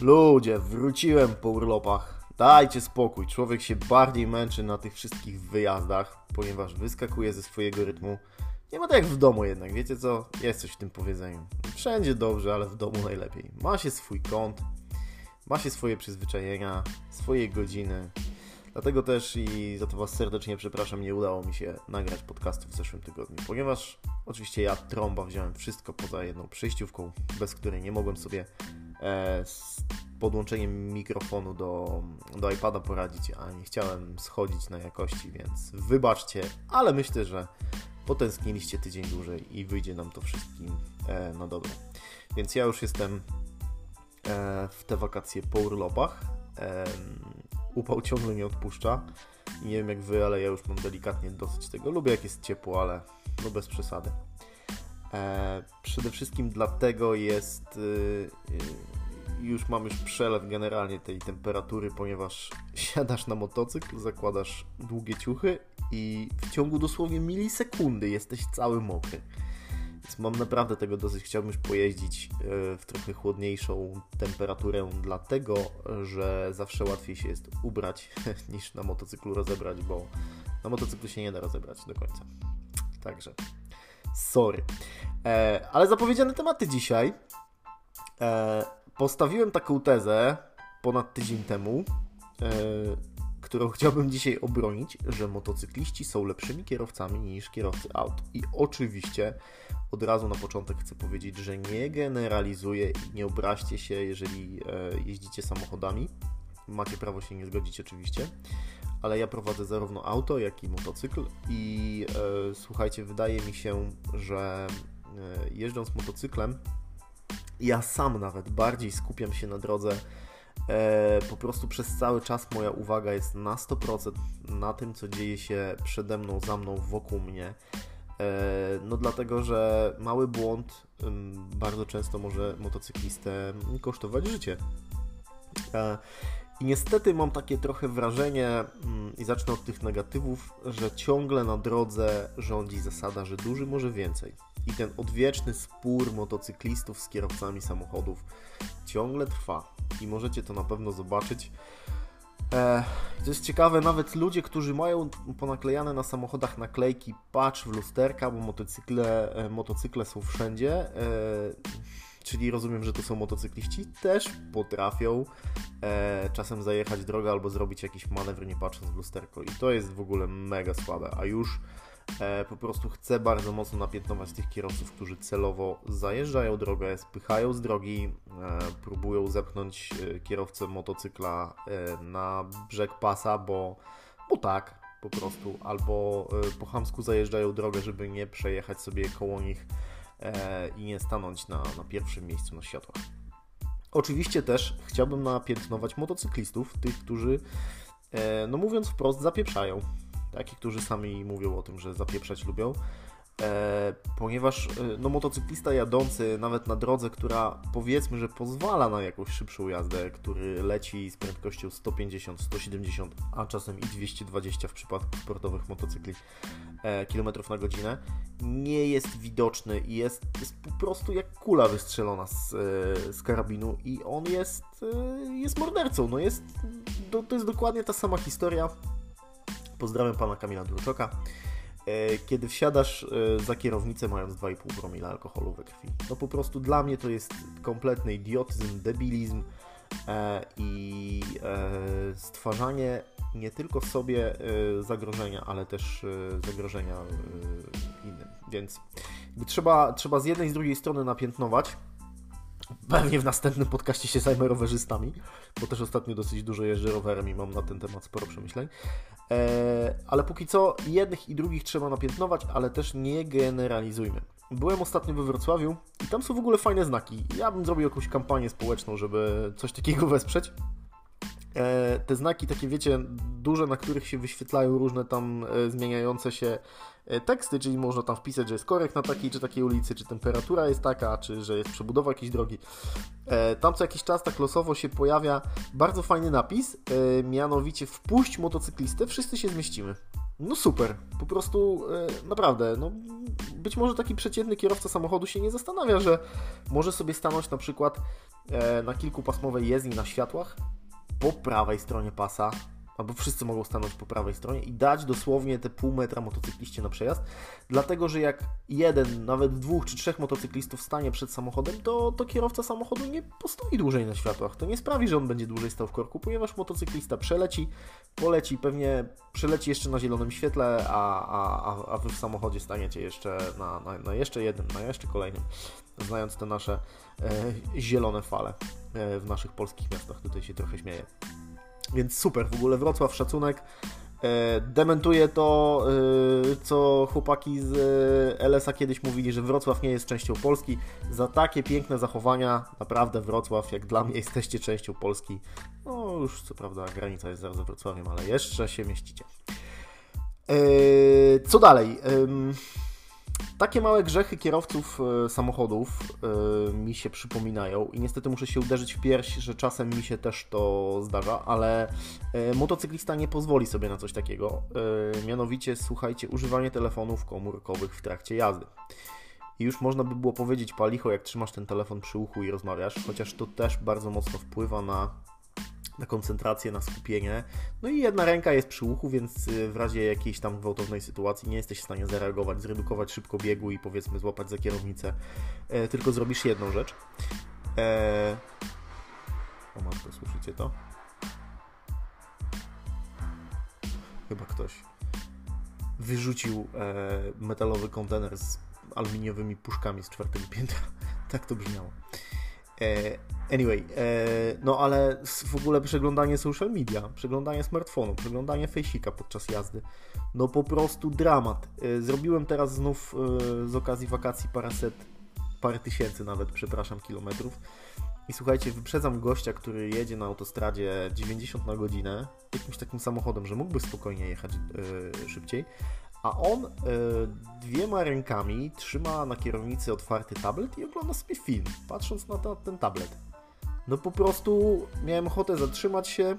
Ludzie, wróciłem po urlopach. Dajcie spokój, człowiek się bardziej męczy na tych wszystkich wyjazdach, ponieważ wyskakuje ze swojego rytmu. Nie ma tak jak w domu jednak, wiecie co? Jest coś w tym powiedzeniu. Wszędzie dobrze, ale w domu najlepiej. Ma się swój kąt, ma się swoje przyzwyczajenia, swoje godziny. Dlatego też i za to Was serdecznie przepraszam, nie udało mi się nagrać podcastu w zeszłym tygodniu, ponieważ oczywiście ja trąba wziąłem wszystko poza jedną przejściówką, bez której nie mogłem sobie z podłączeniem mikrofonu do, do iPada poradzić, a nie chciałem schodzić na jakości, więc wybaczcie, ale myślę, że potęskniliście tydzień dłużej i wyjdzie nam to wszystkim e, na dobre. Więc ja już jestem e, w te wakacje po urlopach. E, upał ciągle nie odpuszcza. Nie wiem jak wy, ale ja już mam delikatnie dosyć tego. Lubię jak jest ciepło, ale no bez przesady. E, przede wszystkim dlatego jest. Y, y, już mam już przelew generalnie tej temperatury, ponieważ siadasz na motocykl, zakładasz długie ciuchy i w ciągu dosłownie milisekundy jesteś cały mokry. Więc mam naprawdę tego dosyć. Chciałbym już pojeździć e, w trochę chłodniejszą temperaturę, dlatego że zawsze łatwiej się jest ubrać niż na motocyklu rozebrać, bo na motocyklu się nie da rozebrać do końca. Także sorry. E, ale zapowiedziane tematy dzisiaj. E, postawiłem taką tezę ponad tydzień temu, e, którą chciałbym dzisiaj obronić, że motocykliści są lepszymi kierowcami niż kierowcy aut. I oczywiście od razu na początek chcę powiedzieć, że nie generalizuję i nie obraźcie się, jeżeli e, jeździcie samochodami. Macie prawo się nie zgodzić oczywiście, ale ja prowadzę zarówno auto, jak i motocykl i e, słuchajcie, wydaje mi się, że e, jeżdżąc motocyklem, ja sam nawet bardziej skupiam się na drodze. E, po prostu przez cały czas moja uwaga jest na 100% na tym, co dzieje się przede mną, za mną, wokół mnie. E, no dlatego, że mały błąd bardzo często może motocyklistę kosztować życie. I niestety mam takie trochę wrażenie, mm, i zacznę od tych negatywów, że ciągle na drodze rządzi zasada, że duży może więcej. I ten odwieczny spór motocyklistów z kierowcami samochodów ciągle trwa. I możecie to na pewno zobaczyć to jest ciekawe, nawet ludzie, którzy mają ponaklejane na samochodach naklejki patrz w lusterka, bo motocykle, e, motocykle są wszędzie, e, czyli rozumiem, że to są motocykliści, też potrafią e, czasem zajechać drogę albo zrobić jakiś manewr nie patrząc w lusterko. I to jest w ogóle mega słabe, a już E, po prostu chcę bardzo mocno napiętnować tych kierowców, którzy celowo zajeżdżają drogę, spychają z drogi, e, próbują zepchnąć e, kierowcę motocykla na brzeg pasa, bo, bo tak po prostu, albo po chamsku zajeżdżają drogę, żeby nie przejechać sobie koło nich i nie stanąć na, na pierwszym miejscu na światłach. Oczywiście też chciałbym napiętnować motocyklistów, tych, którzy, no mówiąc wprost, zapieprzają takich, którzy sami mówią o tym, że zapieprzać lubią. E, ponieważ e, no, motocyklista jadący nawet na drodze, która powiedzmy, że pozwala na jakąś szybszą jazdę, który leci z prędkością 150, 170, a czasem i 220 w przypadku sportowych motocykli e, kilometrów na godzinę, nie jest widoczny i jest, jest po prostu jak kula wystrzelona z, z karabinu i on jest, jest mordercą. No jest, to, jest dokładnie ta sama historia Pozdrawiam pana Kamila Durczoka. E, kiedy wsiadasz e, za kierownicę mając 2,5 promila alkoholu we krwi. No po prostu dla mnie to jest kompletny idiotyzm, debilizm e, i stwarzanie nie tylko sobie zagrożenia, ale też zagrożenia innym. Więc trzeba, trzeba z jednej i z drugiej strony napiętnować Pewnie w następnym podcaście się zajmę rowerzystami, bo też ostatnio dosyć dużo jeżdżę rowerem i mam na ten temat sporo przemyśleń. Eee, ale póki co jednych i drugich trzeba napiętnować, ale też nie generalizujmy. Byłem ostatnio we Wrocławiu i tam są w ogóle fajne znaki. Ja bym zrobił jakąś kampanię społeczną, żeby coś takiego wesprzeć. E, te znaki takie, wiecie, duże, na których się wyświetlają różne tam e, zmieniające się teksty, czyli można tam wpisać, że jest korek na takiej czy takiej ulicy, czy temperatura jest taka, czy że jest przebudowa jakiejś drogi. Tam co jakiś czas tak losowo się pojawia bardzo fajny napis, mianowicie wpuść motocyklistę, wszyscy się zmieścimy. No super, po prostu naprawdę, no być może taki przeciętny kierowca samochodu się nie zastanawia, że może sobie stanąć na przykład e, na kilkupasmowej jezdni na światłach po prawej stronie pasa, albo wszyscy mogą stanąć po prawej stronie i dać dosłownie te pół metra motocykliście na przejazd, dlatego że jak jeden, nawet dwóch czy trzech motocyklistów stanie przed samochodem, to, to kierowca samochodu nie postoi dłużej na światłach. To nie sprawi, że on będzie dłużej stał w korku, ponieważ motocyklista przeleci, poleci, pewnie przeleci jeszcze na zielonym świetle, a, a, a wy w samochodzie staniecie jeszcze na, na, na jeszcze jednym, na jeszcze kolejnym, znając te nasze e, zielone fale e, w naszych polskich miastach. Tutaj się trochę śmieję. Więc super, w ogóle Wrocław, szacunek. E, dementuje to, e, co chłopaki z e, LS-a kiedyś mówili, że Wrocław nie jest częścią Polski. Za takie piękne zachowania, naprawdę Wrocław, jak dla mnie, jesteście częścią Polski. No już co prawda granica jest zaraz za Wrocławiem, ale jeszcze się mieścicie. Co dalej? Takie małe grzechy kierowców e, samochodów e, mi się przypominają i niestety muszę się uderzyć w pierś, że czasem mi się też to zdarza, ale e, motocyklista nie pozwoli sobie na coś takiego. Mianowicie, słuchajcie, używanie telefonów komórkowych w trakcie jazdy. I już można by było powiedzieć palicho, jak trzymasz ten telefon przy uchu i rozmawiasz, chociaż to też bardzo mocno wpływa na na koncentrację, na skupienie. No i jedna ręka jest przy uchu, więc y, w razie jakiejś tam gwałtownej sytuacji nie jesteś w stanie zareagować, zredukować szybko biegu i powiedzmy złapać za kierownicę, e, tylko zrobisz jedną rzecz. E... O matko, słyszycie to? Chyba ktoś wyrzucił e, metalowy kontener z aluminiowymi puszkami z czwartego piętra. tak to brzmiało. E, anyway, e, no ale w ogóle przeglądanie social media, przeglądanie smartfonu, przeglądanie fejsika podczas jazdy, no po prostu dramat. E, zrobiłem teraz znów z okazji wakacji paręset, parę tysięcy nawet, przepraszam, kilometrów. I słuchajcie, wyprzedzam gościa, który jedzie na autostradzie 90 na godzinę jakimś takim samochodem, że mógłby spokojnie jechać yy, szybciej, a on y, dwiema rękami trzyma na kierownicy otwarty tablet i ogląda sobie film, patrząc na ta, ten tablet. No po prostu miałem ochotę zatrzymać się,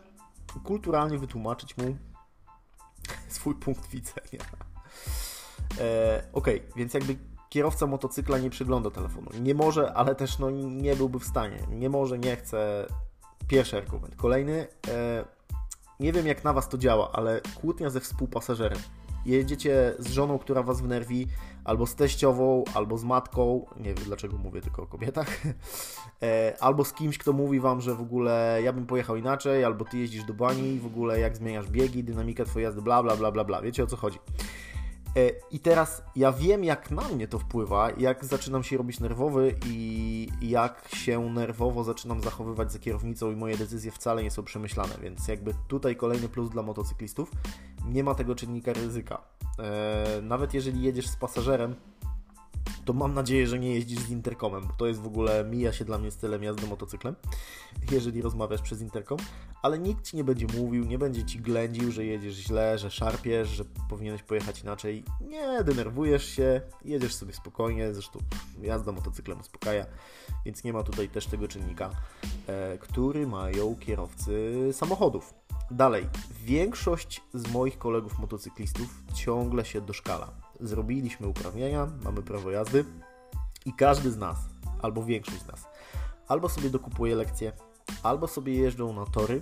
kulturalnie wytłumaczyć mu swój punkt widzenia. E, Okej, okay, więc jakby kierowca motocykla nie przegląda telefonu. Nie może, ale też no, nie byłby w stanie. Nie może, nie chce. Pierwszy argument. Kolejny. E, nie wiem jak na Was to działa, ale kłótnia ze współpasażerem jedziecie z żoną, która was wnerwi, albo z teściową, albo z matką, nie wiem dlaczego mówię tylko o kobietach, e, albo z kimś, kto mówi wam, że w ogóle ja bym pojechał inaczej, albo ty jeździsz do bani, w ogóle jak zmieniasz biegi, dynamikę twojej jazdy, bla bla bla bla bla. Wiecie o co chodzi. E, I teraz ja wiem, jak na mnie to wpływa, jak zaczynam się robić nerwowy i jak się nerwowo zaczynam zachowywać za kierownicą i moje decyzje wcale nie są przemyślane, więc jakby tutaj kolejny plus dla motocyklistów, nie ma tego czynnika ryzyka. E, nawet jeżeli jedziesz z pasażerem, to mam nadzieję, że nie jeździsz z interkomem, bo to jest w ogóle, mija się dla mnie stylem jazdy motocyklem, jeżeli rozmawiasz przez interkom, ale nikt ci nie będzie mówił, nie będzie ci ględził, że jedziesz źle, że szarpiesz, że powinieneś pojechać inaczej. Nie, denerwujesz się, jedziesz sobie spokojnie, zresztą jazda motocyklem uspokaja, więc nie ma tutaj też tego czynnika, e, który mają kierowcy samochodów. Dalej, większość z moich kolegów motocyklistów ciągle się doszkala zrobiliśmy uprawnienia, mamy prawo jazdy i każdy z nas, albo większość z nas, albo sobie dokupuje lekcje, albo sobie jeżdżą na tory,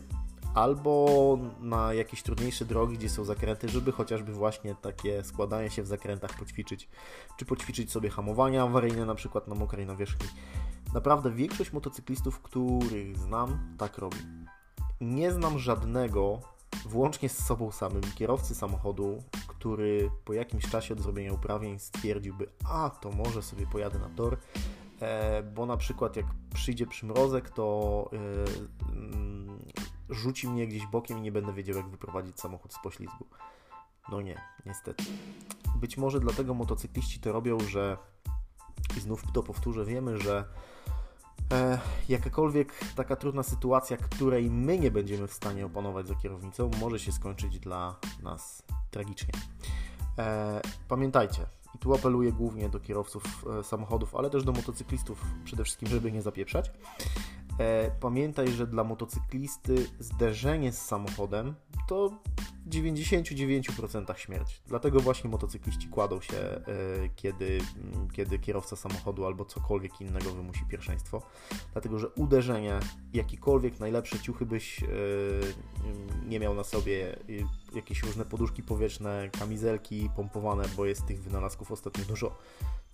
albo na jakieś trudniejsze drogi, gdzie są zakręty, żeby chociażby właśnie takie składanie się w zakrętach poćwiczyć, czy poćwiczyć sobie hamowania awaryjne na przykład na mokrej nawierzchni. Naprawdę większość motocyklistów, których znam, tak robi. Nie znam żadnego, włącznie z sobą samym, kierowcy samochodu, który po jakimś czasie od zrobienia uprawnień stwierdziłby, a to może sobie pojadę na tor, e, bo na przykład jak przyjdzie przymrozek, to e, mm, rzuci mnie gdzieś bokiem i nie będę wiedział, jak wyprowadzić samochód z poślizgu. No nie, niestety. Być może dlatego motocykliści to robią, że i znów to powtórzę, wiemy, że e, jakakolwiek taka trudna sytuacja, której my nie będziemy w stanie opanować za kierownicą, może się skończyć dla nas tragicznie. E, pamiętajcie, i tu apeluję głównie do kierowców e, samochodów, ale też do motocyklistów przede wszystkim, żeby nie zapieprzać. E, pamiętaj, że dla motocyklisty zderzenie z samochodem to w 99% śmierć. Dlatego właśnie motocykliści kładą się, e, kiedy, kiedy kierowca samochodu albo cokolwiek innego wymusi pierwszeństwo. Dlatego, że uderzenie, jakikolwiek najlepsze ciuchy byś nie miał na sobie, jakieś różne poduszki powietrzne, kamizelki pompowane, bo jest tych wynalazków ostatnio dużo,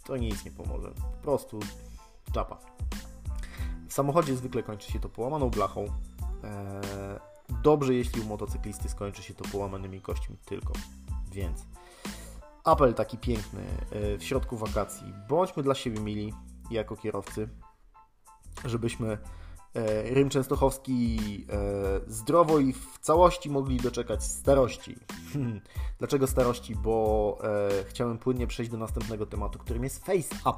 to nic nie pomoże. Po prostu czapa. W samochodzie zwykle kończy się to połamaną blachą. Eee, dobrze, jeśli u motocyklisty skończy się to połamanymi kośćmi tylko. Więc apel taki piękny e, w środku wakacji. Bądźmy dla siebie mili jako kierowcy, żebyśmy e, Rym Częstochowski e, zdrowo i w całości mogli doczekać starości. Dlaczego starości? Bo chciałem płynnie przejść do następnego tematu, którym jest face up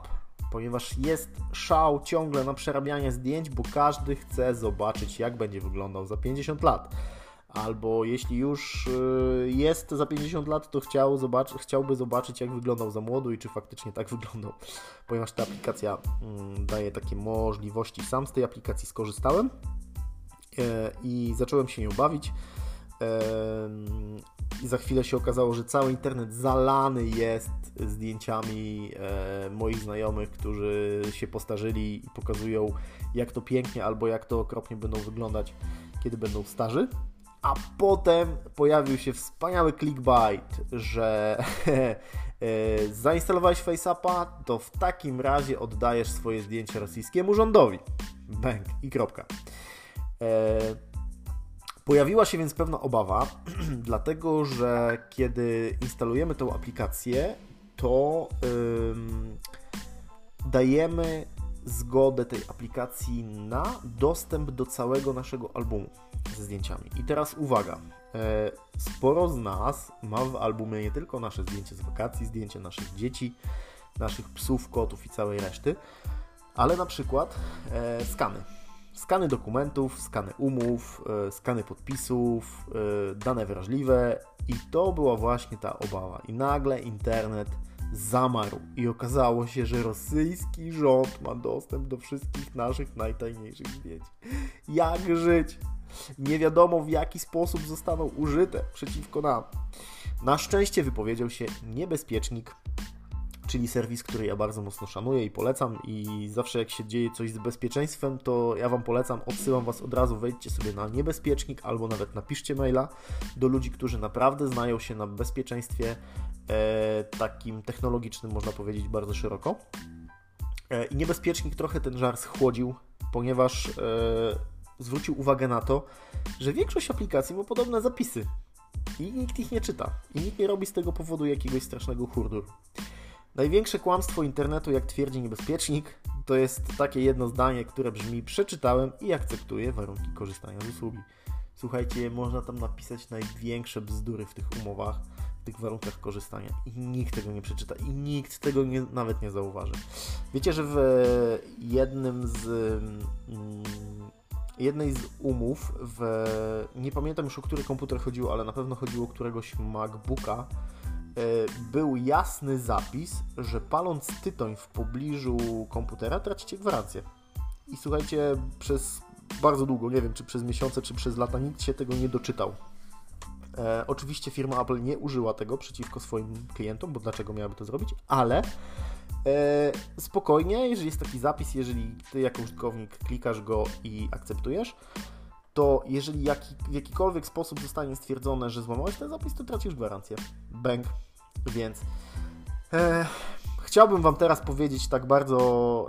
ponieważ jest szał ciągle na przerabianie zdjęć, bo każdy chce zobaczyć, jak będzie wyglądał za 50 lat. Albo jeśli już y, jest za 50 lat, to chciał chciałby zobaczyć, jak wyglądał za młodu i czy faktycznie tak wyglądał, ponieważ ta aplikacja mm, daje takie możliwości. Sam z tej aplikacji skorzystałem e, i zacząłem się nią bawić. I za chwilę się okazało, że cały internet zalany jest zdjęciami e, moich znajomych, którzy się postarzyli i pokazują, jak to pięknie albo jak to okropnie będą wyglądać, kiedy będą starzy. A potem pojawił się wspaniały clickbait, że e, zainstalowałeś FaceAppa, to w takim razie oddajesz swoje zdjęcie rosyjskiemu rządowi. Bang i kropka. E, Pojawiła się więc pewna obawa, dlatego że kiedy instalujemy tę aplikację, to dajemy zgodę tej aplikacji na dostęp do całego naszego albumu ze zdjęciami. I teraz uwaga, e, sporo z nas ma w albumie nie tylko nasze zdjęcie z wakacji, zdjęcie naszych dzieci, naszych psów, kotów i całej reszty, ale na przykład e, skany skany dokumentów, skany umów, e, skany podpisów, dane wrażliwe i to była właśnie ta obawa. I nagle internet zamarł i okazało się, że rosyjski rząd ma dostęp do wszystkich naszych najtajniejszych zdjęć. Jak żyć? Nie wiadomo w jaki sposób zostaną użyte przeciwko nam. Na szczęście wypowiedział się niebezpiecznik czyli serwis, który ja bardzo mocno szanuję i polecam i zawsze jak się dzieje coś z bezpieczeństwem, to ja Wam polecam, odsyłam Was od razu, wejdźcie sobie na niebezpiecznik albo nawet napiszcie maila do ludzi, którzy naprawdę znają się na bezpieczeństwie e, takim technologicznym, można powiedzieć, bardzo szeroko. E, I niebezpiecznik trochę ten żar schłodził, ponieważ e, zwrócił uwagę na to, że większość aplikacji ma podobne zapisy i nikt ich nie czyta i nikt nie robi z tego powodu jakiegoś strasznego hurdur. Największe kłamstwo internetu, jak twierdzi niebezpiecznik, to jest takie jedno zdanie, które brzmi: Przeczytałem i akceptuję warunki korzystania z usługi. Słuchajcie, można tam napisać największe bzdury w tych umowach, w tych warunkach korzystania i nikt tego nie przeczyta i nikt tego nie, nawet nie zauważy. Wiecie, że w jednym z. Mm, jednej z umów, w, nie pamiętam już o który komputer chodziło, ale na pewno chodziło o któregoś MacBooka, E, był jasny zapis, że paląc tytoń w pobliżu komputera tracicie gwarancję. I słuchajcie, przez bardzo długo, nie wiem czy przez miesiące, czy przez lata, nikt się tego nie doczytał. E, oczywiście firma Apple nie użyła tego przeciwko swoim klientom, bo dlaczego miałaby to zrobić, ale e, spokojnie, jeżeli jest taki zapis, jeżeli ty jako użytkownik klikasz go i akceptujesz, to jeżeli jaki, w jakikolwiek sposób zostanie stwierdzone, że złamałeś ten zapis, to tracisz gwarancję. Bang. Więc e, chciałbym Wam teraz powiedzieć tak bardzo,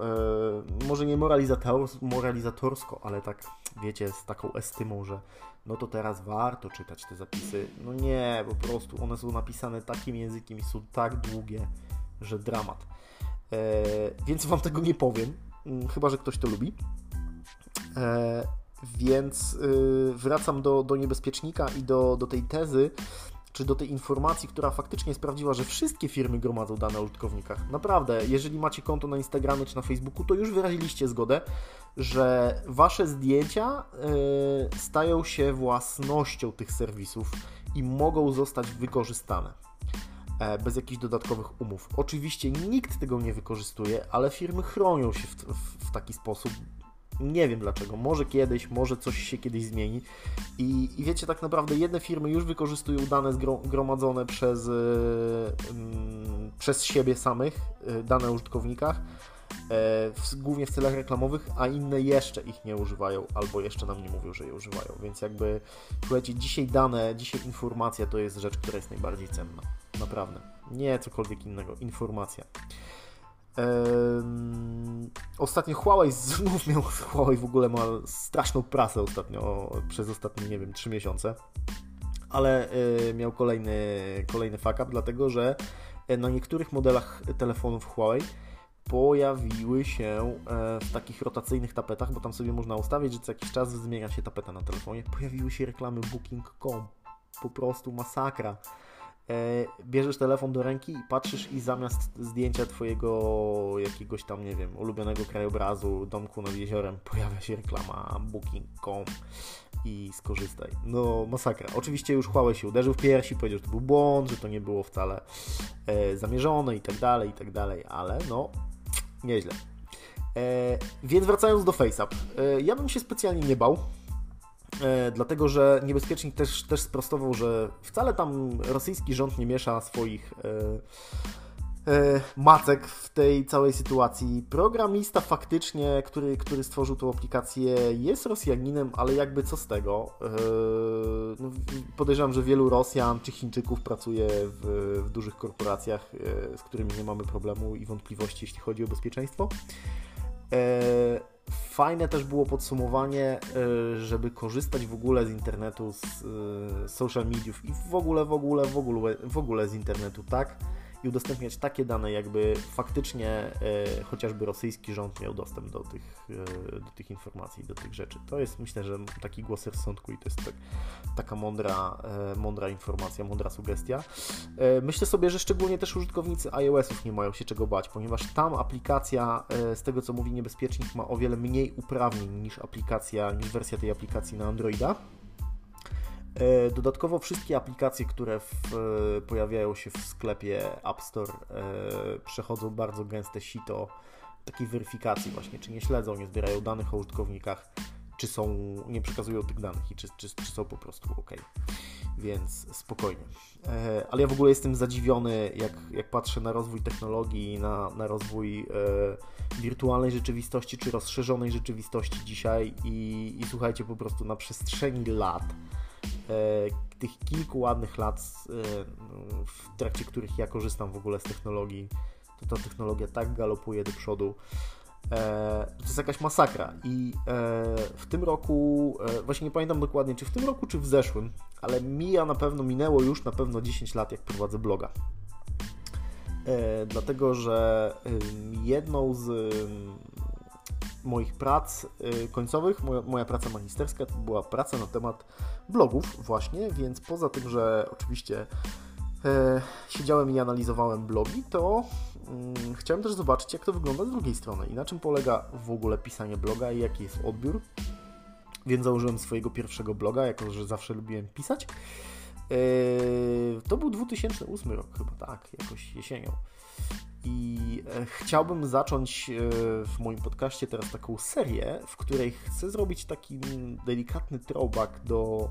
e, może nie moralizator, moralizatorsko, ale tak, wiecie, z taką estymą, że no to teraz warto czytać te zapisy. No nie, po prostu one są napisane takim językiem i są tak długie, że dramat. E, więc Wam tego nie powiem, mm, chyba że ktoś to lubi. E, więc y, wracam do, do niebezpiecznika i do, do tej tezy, czy do tej informacji, która faktycznie sprawdziła, że wszystkie firmy gromadzą dane o użytkownikach. Naprawdę, jeżeli macie konto na Instagramie czy na Facebooku, to już wyraziliście zgodę, że wasze zdjęcia yy, stają się własnością tych serwisów i mogą zostać wykorzystane. e, bez jakichś dodatkowych umów. Oczywiście nikt tego nie wykorzystuje, ale firmy chronią się w, w, w taki sposób, nie wiem dlaczego. Może kiedyś, może coś się kiedyś zmieni. I, i wiecie, tak naprawdę jedne firmy już wykorzystują dane zgromadzone przez, yy, yy, przez siebie samych, yy, dane o użytkownikach, w, głównie w celach reklamowych, a inne jeszcze ich nie używają, albo jeszcze nam nie mówią, że je używają. Więc jakby, słuchajcie, dzisiaj dane, dzisiaj informacja to jest rzecz, która jest najbardziej cenna. Naprawdę. Nie cokolwiek innego. Informacja. Ostatnio Huawei znów miał, Huawei w ogóle ma straszną prasę ostatnio, przez ostatnie, nie wiem, 3 miesiące, ale yy, miał kolejny, kolejny fuck up, dlatego że e, na niektórych modelach telefonów Huawei pojawiły się e, w takich rotacyjnych tapetach, bo tam sobie można ustawić, że co jakiś czas zmienia się tapeta na telefonie, pojawiły się reklamy Booking.com. Po prostu masakra. E, bierzesz telefon do ręki i patrzysz i zamiast zdjęcia twojego jakiegoś tam, nie wiem, ulubionego krajobrazu, domku nad jeziorem, pojawia się reklama booking.com i skorzystaj. No, masakra. Oczywiście już Huawei się uderzył w piersi, powiedział, że to był błąd, że to nie było wcale e, zamierzone i tak dalej, i tak dalej, ale no, nieźle. E, więc wracając do FaceApp, e, ja bym się specjalnie nie bał, dlatego że niebezpiecznik też, też sprostował, że wcale tam rosyjski rząd nie miesza swoich e, e, macek w tej całej sytuacji. Programista faktycznie, który, który stworzył tą aplikację, jest Rosjaninem, ale jakby co z tego? E, no, podejrzewam, że wielu Rosjan czy Chińczyków pracuje w, w dużych korporacjach, z którymi nie mamy problemu i wątpliwości, jeśli chodzi o bezpieczeństwo. Fajne też było podsumowanie, e, żeby korzystać w ogóle z internetu, z e, social mediów i w ogóle, w ogóle, w ogóle, w ogóle z internetu, tak? I udostępniać takie dane, jakby faktycznie e, chociażby rosyjski rząd miał dostęp do tych, e, do tych informacji, do tych rzeczy. To jest myślę, że taki głos rozsądku i to jest tak, taka mądra, e, mądra informacja, mądra sugestia. Myślę sobie, że szczególnie też użytkownicy iOS-ów nie mają się czego bać, ponieważ tam aplikacja, z tego co mówi niebezpiecznik, ma o wiele mniej uprawnień niż aplikacja, niż wersja tej aplikacji na Androida. E, dodatkowo wszystkie aplikacje, które w, e, pojawiają się w sklepie App Store e, przechodzą bardzo gęste sito takiej weryfikacji właśnie, czy nie śledzą, nie zbierają danych o użytkownikach, czy są, nie przekazują tych danych i czy, czy, czy są po prostu ok. Więc spokojnie. Ale ja w ogóle jestem zadziwiony, jak, jak patrzę na rozwój technologii, na, na rozwój e, wirtualnej rzeczywistości, czy rozszerzonej rzeczywistości dzisiaj i, i słuchajcie, po prostu na przestrzeni lat tych kilku ładnych lat, e, w trakcie których ja korzystam w ogóle z technologii, to ta technologia tak galopuje do przodu. E, to jest jakaś masakra. I w tym roku, właśnie nie pamiętam dokładnie, czy w tym roku, czy w zeszłym, ale mija na pewno, minęło już na pewno 10 lat, jak prowadzę bloga. Dlatego, że jedną z moich prac y, końcowych, moja, moja praca magisterska to była praca na temat blogów właśnie, więc poza tym, że oczywiście e, siedziałem i analizowałem blogi, to mm, chciałem też zobaczyć, jak to wygląda z drugiej strony i na czym polega w ogóle pisanie bloga i jaki jest odbiór. Więc założyłem swojego pierwszego bloga, jako że zawsze lubiłem pisać. E, to był 2008 rok chyba, tak, jakoś jesienią. I e, chciałbym zacząć e, w moim podcaście teraz taką serię, w której chcę zrobić taki delikatny throwback do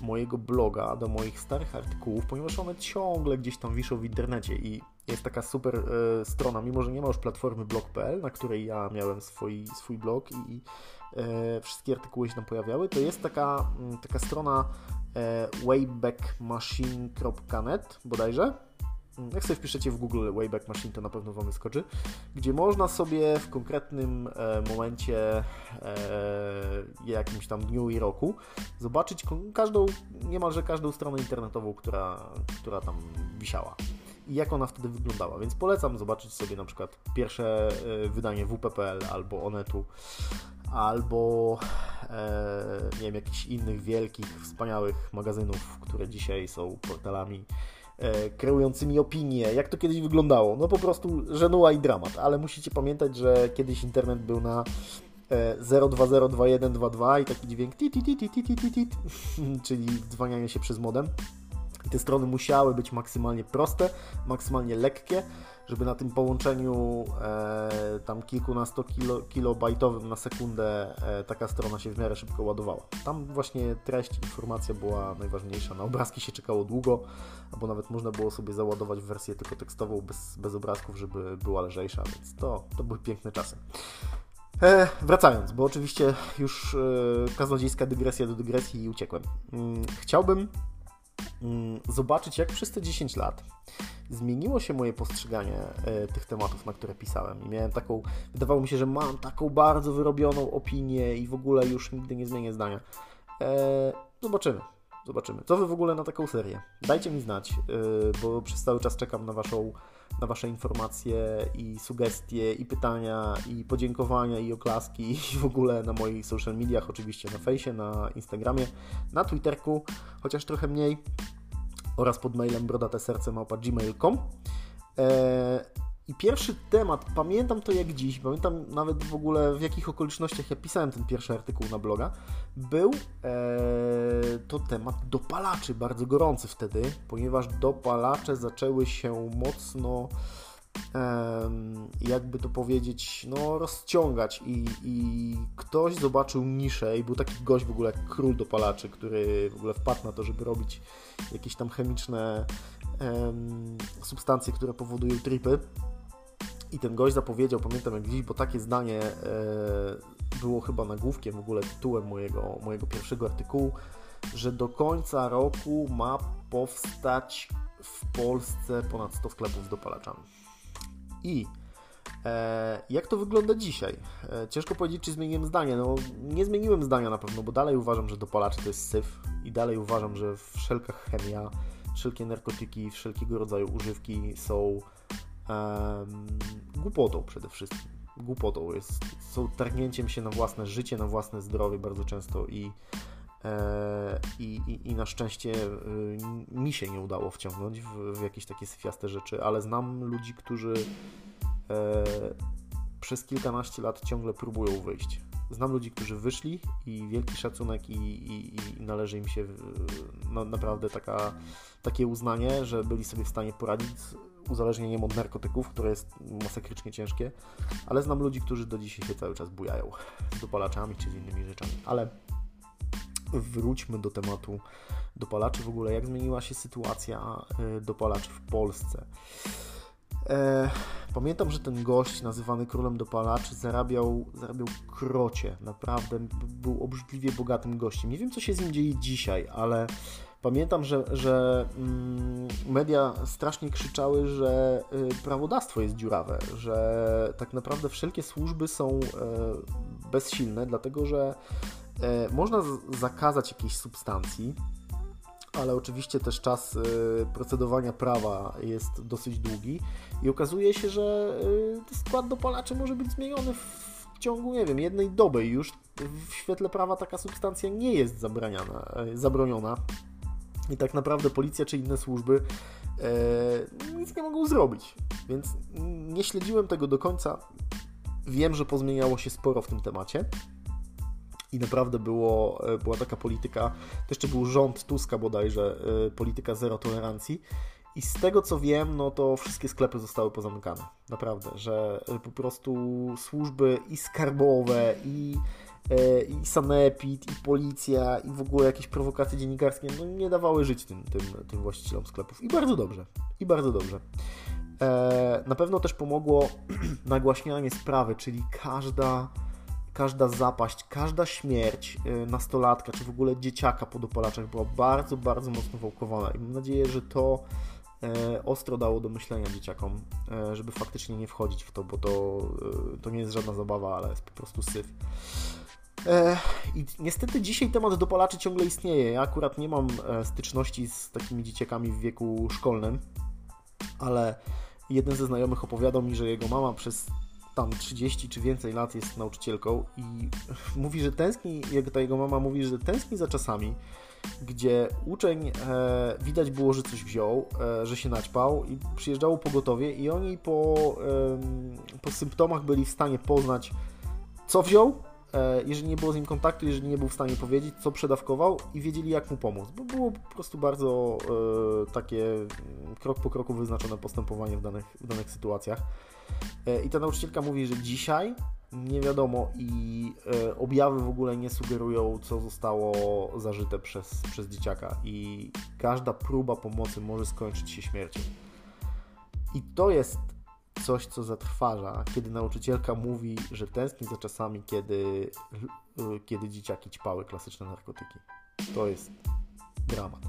mojego bloga, do moich starych artykułów, ponieważ one ciągle gdzieś tam wiszą w internecie i jest taka super e, strona, mimo że nie ma już platformy blog.pl, na której ja miałem swój, swój blog i wszystkie artykuły się tam pojawiały, to jest taka, taka strona waybackmachine.net bodajże jak sobie wpiszecie w Google Wayback Machine, to na pewno Wam wyskoczy, gdzie można sobie w konkretnym e, momencie, e, jakimś tam dniu i roku, zobaczyć każdą, niemalże każdą stronę internetową, która, która tam wisiała. I jak ona wtedy wyglądała. Więc polecam zobaczyć sobie na przykład pierwsze e, wydanie WP.pl albo Onetu, albo e, nie wiem, jakichś innych wielkich, wspaniałych magazynów, które dzisiaj są portalami kreującymi opinie, jak to kiedyś wyglądało. No po prostu żenuła i dramat, ale musicie pamiętać, że kiedyś internet był na 0202122 i taki dźwięk tit, tit, tit, tit, tit, tit, czyli dzwanianie się przez modem. Te strony musiały być maksymalnie proste, maksymalnie lekkie, żeby na tym połączeniu e, tam kilkunasto kilo, kilobajtowym na sekundę e, taka strona się w miarę szybko ładowała. Tam właśnie treść, informacja była najważniejsza. Na obrazki się czekało długo, albo nawet można było sobie załadować wersję tylko tekstową bez, bez obrazków, żeby była lżejsza, więc to, to były piękne czasy. E, wracając, bo oczywiście już e, kaznodziejska dygresja do dygresji i uciekłem. Mm, chciałbym zobaczyć, jak przez te 10 lat zmieniło się moje postrzeganie e, tych tematów, na które pisałem. I miałem taką, wydawało mi się, że mam taką bardzo wyrobioną opinię i w ogóle już nigdy nie zmienię zdania. E, zobaczymy. Zobaczymy. Co wy w ogóle na taką serię? Dajcie mi znać, e, bo przez cały czas czekam na waszą na Wasze informacje i sugestie, i pytania, i podziękowania, i oklaski, i w ogóle na moich social mediach, oczywiście na fejsie, na Instagramie, na Twitterku, chociaż trochę mniej oraz pod mailem brodateserce.gmail.com i pierwszy temat, pamiętam to jak dziś, pamiętam nawet w ogóle w jakich okolicznościach ja pisałem ten pierwszy artykuł na bloga, był e, to temat dopalaczy, bardzo gorący wtedy, ponieważ dopalacze zaczęły się mocno jakby to powiedzieć, no rozciągać i, i ktoś zobaczył niszę i był taki gość w ogóle jak król dopalaczy, który w ogóle wpadł na to, żeby robić jakieś tam chemiczne substancje, które powodują tripy. I ten gość zapowiedział, pamiętam jak dziś, bo takie zdanie e, było chyba nagłówkiem, w ogóle tytułem mojego, mojego pierwszego artykułu, że do końca roku ma powstać w Polsce ponad 100 sklepów z dopalaczami. I e, jak to wygląda dzisiaj? E, ciężko powiedzieć, czy zmieniłem zdanie. No, nie zmieniłem zdania na pewno, bo dalej uważam, że dopalacze to jest syf i dalej uważam, że wszelka chemia, wszelkie narkotyki, wszelkiego rodzaju używki są głupotą przede wszystkim. Głupotą jest, są targnięciem się na własne życie, na własne zdrowie bardzo często i e, i, i, I, na szczęście y, mi się nie udało wciągnąć w, w jakieś takie syfiaste rzeczy, ale znam ludzi, którzy e, przez kilkanaście lat ciągle próbują wyjść. Znam ludzi, którzy wyszli i wielki szacunek i, i, i należy im się no, naprawdę taka, takie uznanie, że byli sobie w stanie poradzić uzależnieniem od narkotyków, które jest masakrycznie ciężkie, ale znam ludzi, którzy do dzisiaj się cały czas bujają z dopalaczami czy z innymi rzeczami. Ale wróćmy do tematu dopalaczy. W ogóle jak zmieniła się sytuacja e, dopalaczy w Polsce. E, pamiętam, że ten gość nazywany królem dopalaczy zarabiał, zarabiał krocie. Naprawdę był obrzydliwie bogatym gościem. Nie wiem, co się z nim dzieje dzisiaj, ale Pamiętam, że, że mm, media strasznie krzyczały, że y, prawodawstwo jest dziurawe, że tak naprawdę wszelkie służby są e, bezsilne, dlatego że e, można zakazać jakiejś substancji, ale oczywiście też czas e, procedowania prawa jest dosyć długi i okazuje się, że skład dopalaczy może być zmieniony w ciągu, nie wiem, jednej doby już w świetle prawa taka substancja nie jest zabraniana, zabroniona i tak naprawdę policja czy inne służby e, nic nie mogą zrobić. Więc nie śledziłem tego do końca. Wiem, że pozmieniało się sporo w tym temacie. I naprawdę było, e, była taka polityka, to jeszcze był rząd Tuska bodajże, e, polityka zero tolerancji. I z tego co wiem, no to wszystkie sklepy zostały pozamykane. Naprawdę, że po prostu służby i skarbowe, i i sanepid, i policja, i w ogóle jakieś prowokacje dziennikarskie no, nie dawały żyć tym, tym, tym właścicielom sklepów. I bardzo dobrze. I bardzo dobrze. E, na pewno też pomogło nagłaśnianie sprawy, czyli każda, każda zapaść, każda śmierć e, nastolatka, czy w ogóle dzieciaka po dopalaczach była bardzo, bardzo mocno wałkowana. I mam nadzieję, że to ostro dało do myślenia dzieciakom, żeby faktycznie nie wchodzić w to, bo to, to nie jest żadna zabawa, ale jest po prostu syf. I niestety dzisiaj temat dopalaczy ciągle istnieje. Ja akurat nie mam e, styczności z takimi dzieciakami w wieku szkolnym, ale jeden ze znajomych opowiadał mi, że jego mama przez tam 30 czy więcej lat jest nauczycielką i mówi, że tęskni, jak ta jego mama mówi, że tęskni za czasami, gdzie uczeń e, widać było, że coś wziął, e, że się naćpał i przyjeżdżało pogotowie i oni po, e, po symptomach byli w stanie poznać, co wziął, jeżeli nie było z nim kontaktu, jeżeli nie był w stanie powiedzieć, co przedawkował i wiedzieli, jak mu pomóc, bo było po prostu bardzo e, takie mm, krok po kroku wyznaczone postępowanie w danych, w danych sytuacjach. E, I ta nauczycielka mówi, że dzisiaj nie wiadomo i e, objawy w ogóle nie sugerują, co zostało zażyte przez, przez dzieciaka i każda próba pomocy może skończyć się śmiercią. I to jest coś, co zatrważa, kiedy nauczycielka mówi, że tęskni za czasami, kiedy, e, kiedy dzieciaki ćpały klasyczne narkotyki. To jest dramat.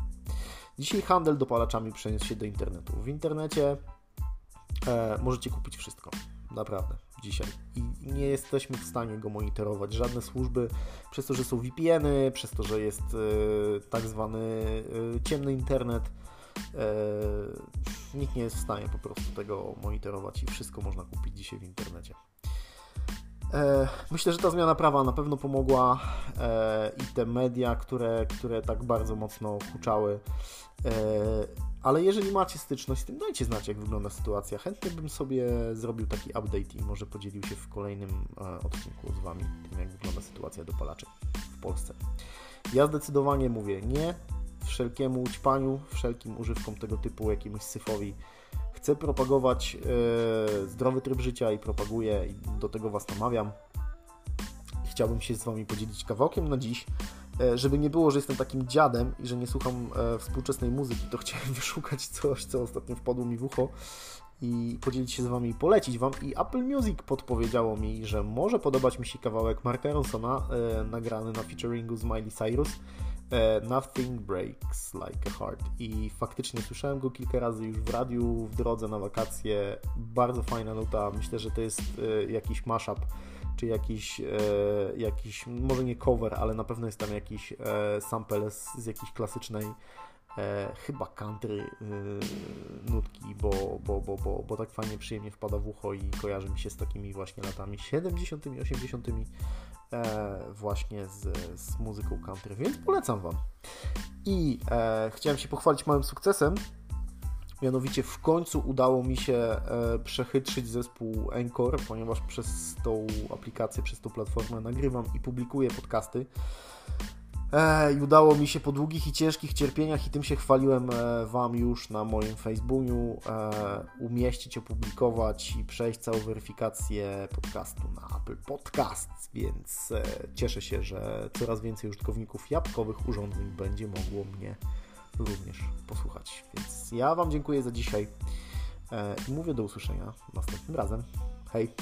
Dzisiaj handel dopalaczami przeniósł się do internetu. W internecie e, możecie kupić wszystko. Naprawdę, dzisiaj. I nie jesteśmy w stanie go monitorować. Żadne służby, przez to, że są VPN-y, przez to, że jest e, tak zwany e, ciemny internet, nikt nie jest w stanie po prostu tego monitorować i wszystko można kupić dzisiaj w internecie. E, myślę, że ta zmiana prawa na pewno pomogła e, i te media, które, które tak bardzo mocno huczały. E, ale jeżeli macie styczność z tym, dajcie znać, jak wygląda sytuacja. Chętnie bym sobie zrobił taki update i może podzielił się w kolejnym odcinku z Wami tym, jak wygląda sytuacja dopalaczy w Polsce. Ja zdecydowanie mówię nie wszelkiemu ćpaniu, wszelkim używkom tego typu, jakiemuś syfowi Chcę propagować e, zdrowy tryb życia i propaguję i do tego Was namawiam. Chciałbym się z Wami podzielić kawałkiem na dziś. E, żeby nie było, że jestem takim dziadem i że nie słucham e, współczesnej muzyki, to chciałem wyszukać coś, co ostatnio wpadło mi w ucho i podzielić się z Wami i polecić Wam. I Apple Music podpowiedziało mi, że może podobać mi się kawałek Marka Ronsona e, nagrany na featuringu z Miley Cyrus. E, Nothing Breaks Like a Heart i faktycznie słyszałem go kilka razy już w radiu, w drodze na wakacje. Bardzo fajna nuta. Myślę, że to jest e, jakiś mashup, czy jakiś, e, jakiś może nie cover, ale na pewno jest tam jakiś sample z, z jakiejś klasycznej e, chyba country e, nutki, bo, bo, bo, bo, bo tak fajnie, przyjemnie wpada w ucho i kojarzy mi się z takimi właśnie latami 70., 80., e, właśnie z, z muzyką country, więc polecam Wam. I e, chciałem się pochwalić małym sukcesem, Mianowicie w końcu udało mi się e, przechytrzyć zespół Encore, ponieważ przez tą aplikację, przez tą platformę nagrywam i publikuję podcasty. E, I udało mi się po długich i ciężkich cierpieniach, i tym się chwaliłem e, Wam już na moim Facebooku, e, umieścić, opublikować i przejść całą weryfikację podcastu na Apple Podcasts, więc cieszę się, że coraz więcej użytkowników jabłkowych urządzeń będzie mogło mnie również posłuchać. Więc ja Wam dziękuję za dzisiaj i mówię do usłyszenia następnym razem. Hej!